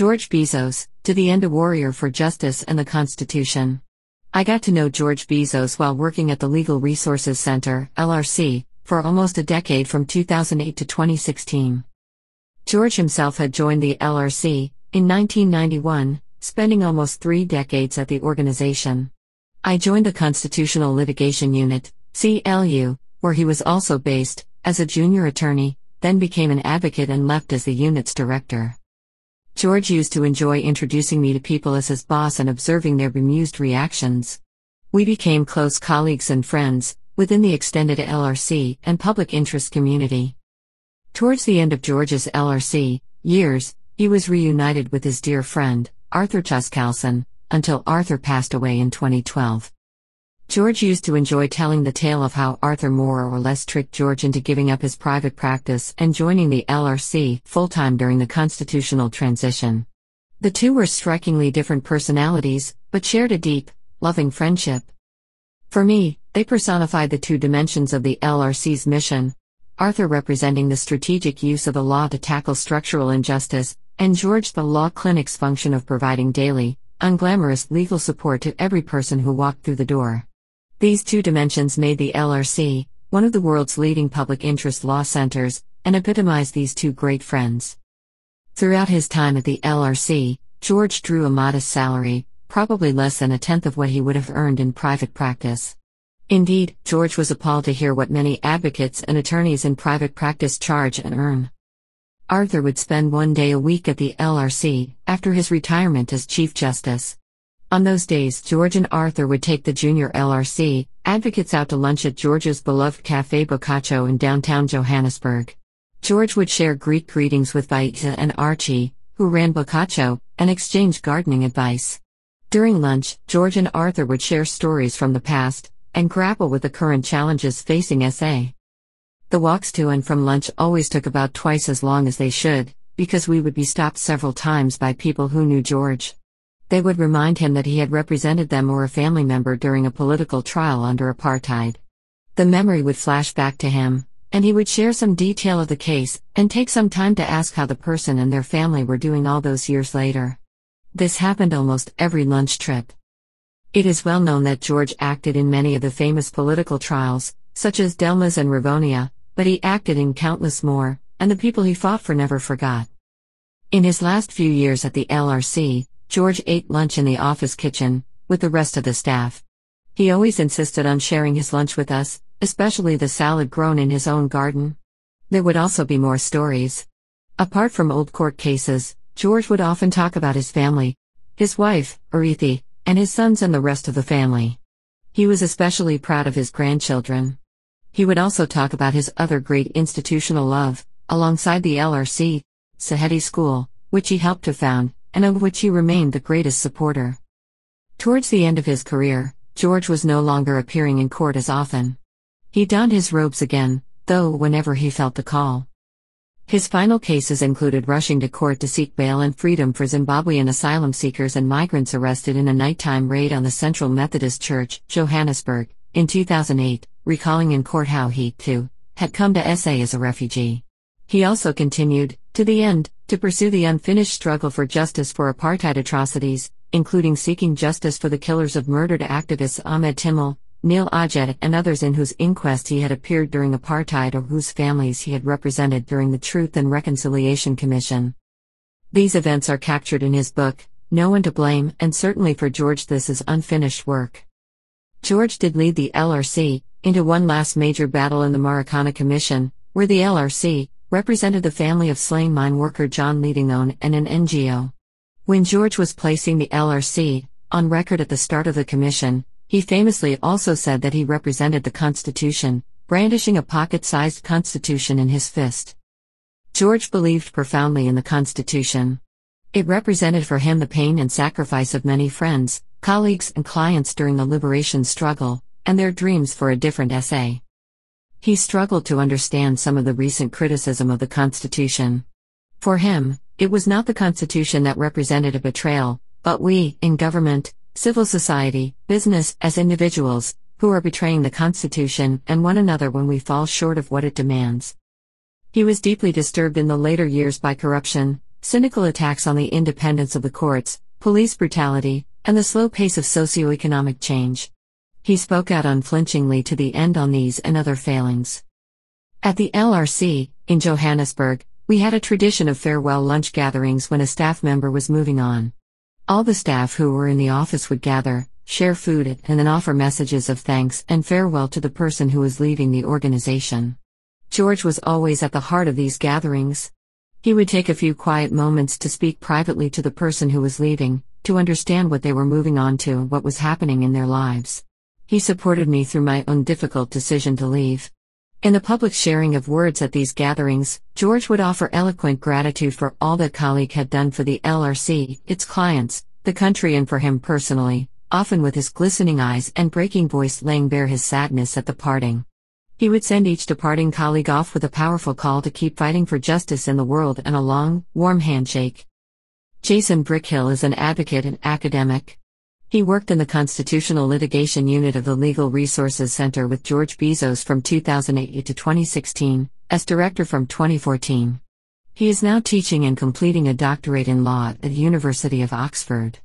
George Bizos, to the end a warrior for justice and the Constitution. I got to know George Bizos while working at the Legal Resources Center, LRC, for almost a decade from 2008 to 2016. George himself had joined the LRC in 1991, spending almost three decades at the organization. I joined the Constitutional Litigation Unit, CLU, where he was also based, as a junior attorney, then became an advocate and left as the unit's director. George used to enjoy introducing me to people as his boss and observing their bemused reactions. We became close colleagues and friends, within the extended LRC and public interest community. Towards the end of George's LRC years, he was reunited with his dear friend, Arthur Chaskalson, until Arthur passed away in 2012. George used to enjoy telling the tale of how Arthur more or less tricked George into giving up his private practice and joining the LRC full time during the constitutional transition. The two were strikingly different personalities, but shared a deep, loving friendship. For me, they personified the two dimensions of the LRC's mission Arthur representing the strategic use of the law to tackle structural injustice, and George the law clinic's function of providing daily, unglamorous legal support to every person who walked through the door. These two dimensions made the LRC one of the world's leading public interest law centers and epitomized these two great friends. Throughout his time at the LRC, George drew a modest salary, probably less than a tenth of what he would have earned in private practice. Indeed, George was appalled to hear what many advocates and attorneys in private practice charge and earn. Arthur would spend one day a week at the LRC after his retirement as Chief Justice. On those days, George and Arthur would take the junior LRC advocates out to lunch at George's beloved Cafe Boccaccio in downtown Johannesburg. George would share Greek greetings with Vaita and Archie, who ran Boccaccio, and exchange gardening advice. During lunch, George and Arthur would share stories from the past and grapple with the current challenges facing SA. The walks to and from lunch always took about twice as long as they should, because we would be stopped several times by people who knew George. They would remind him that he had represented them or a family member during a political trial under apartheid. The memory would flash back to him, and he would share some detail of the case and take some time to ask how the person and their family were doing all those years later. This happened almost every lunch trip. It is well known that George acted in many of the famous political trials, such as Delmas and Rivonia, but he acted in countless more, and the people he fought for never forgot. In his last few years at the LRC, George ate lunch in the office kitchen, with the rest of the staff. He always insisted on sharing his lunch with us, especially the salad grown in his own garden. There would also be more stories. Apart from old court cases, George would often talk about his family, his wife, Arethe, and his sons and the rest of the family. He was especially proud of his grandchildren. He would also talk about his other great institutional love, alongside the LRC, Saheti School, which he helped to found, and of which he remained the greatest supporter. Towards the end of his career, George was no longer appearing in court as often. He donned his robes again, though whenever he felt the call. His final cases included rushing to court to seek bail and freedom for Zimbabwean asylum seekers and migrants arrested in a nighttime raid on the Central Methodist Church, Johannesburg, in 2008, recalling in court how he, too, had come to SA as a refugee. He also continued, to the end, to pursue the unfinished struggle for justice for apartheid atrocities, including seeking justice for the killers of murdered activists Ahmed Timol, Neil Aggett, and others in whose inquest he had appeared during apartheid or whose families he had represented during the Truth and Reconciliation Commission. These events are captured in his book, No One to Blame, and certainly for George this is unfinished work. George did lead the LRC into one last major battle in the Marikana Commission, where the LRC, represented the family of slain mine worker John Leadington and an NGO. When George was placing the LRC on record at the start of the commission, he famously also said that he represented the Constitution, brandishing a pocket sized Constitution in his fist. George believed profoundly in the Constitution. It represented for him the pain and sacrifice of many friends, colleagues, and clients during the liberation struggle, and their dreams for a different SA. He struggled to understand some of the recent criticism of the Constitution. For him, it was not the Constitution that represented a betrayal, but we, in government, civil society, business, as individuals, who are betraying the Constitution and one another when we fall short of what it demands. He was deeply disturbed in the later years by corruption, cynical attacks on the independence of the courts, police brutality, and the slow pace of socio-economic change. He spoke out unflinchingly to the end on these and other failings. At the LRC, in Johannesburg, we had a tradition of farewell lunch gatherings when a staff member was moving on. All the staff who were in the office would gather, share food, and then offer messages of thanks and farewell to the person who was leaving the organization. George was always at the heart of these gatherings. He would take a few quiet moments to speak privately to the person who was leaving, to understand what they were moving on to, and what was happening in their lives. He supported me through my own difficult decision to leave. In the public sharing of words at these gatherings, George would offer eloquent gratitude for all that colleague had done for the LRC, its clients, the country, and for him personally, often with his glistening eyes and breaking voice laying bare his sadness at the parting. He would send each departing colleague off with a powerful call to keep fighting for justice in the world and a long, warm handshake. Jason Brickhill is an advocate and academic. He worked in the Constitutional Litigation Unit of the Legal Resources Center with George Bizos from 2008 to 2016, as director from 2014. He is now teaching and completing a doctorate in law at the University of Oxford.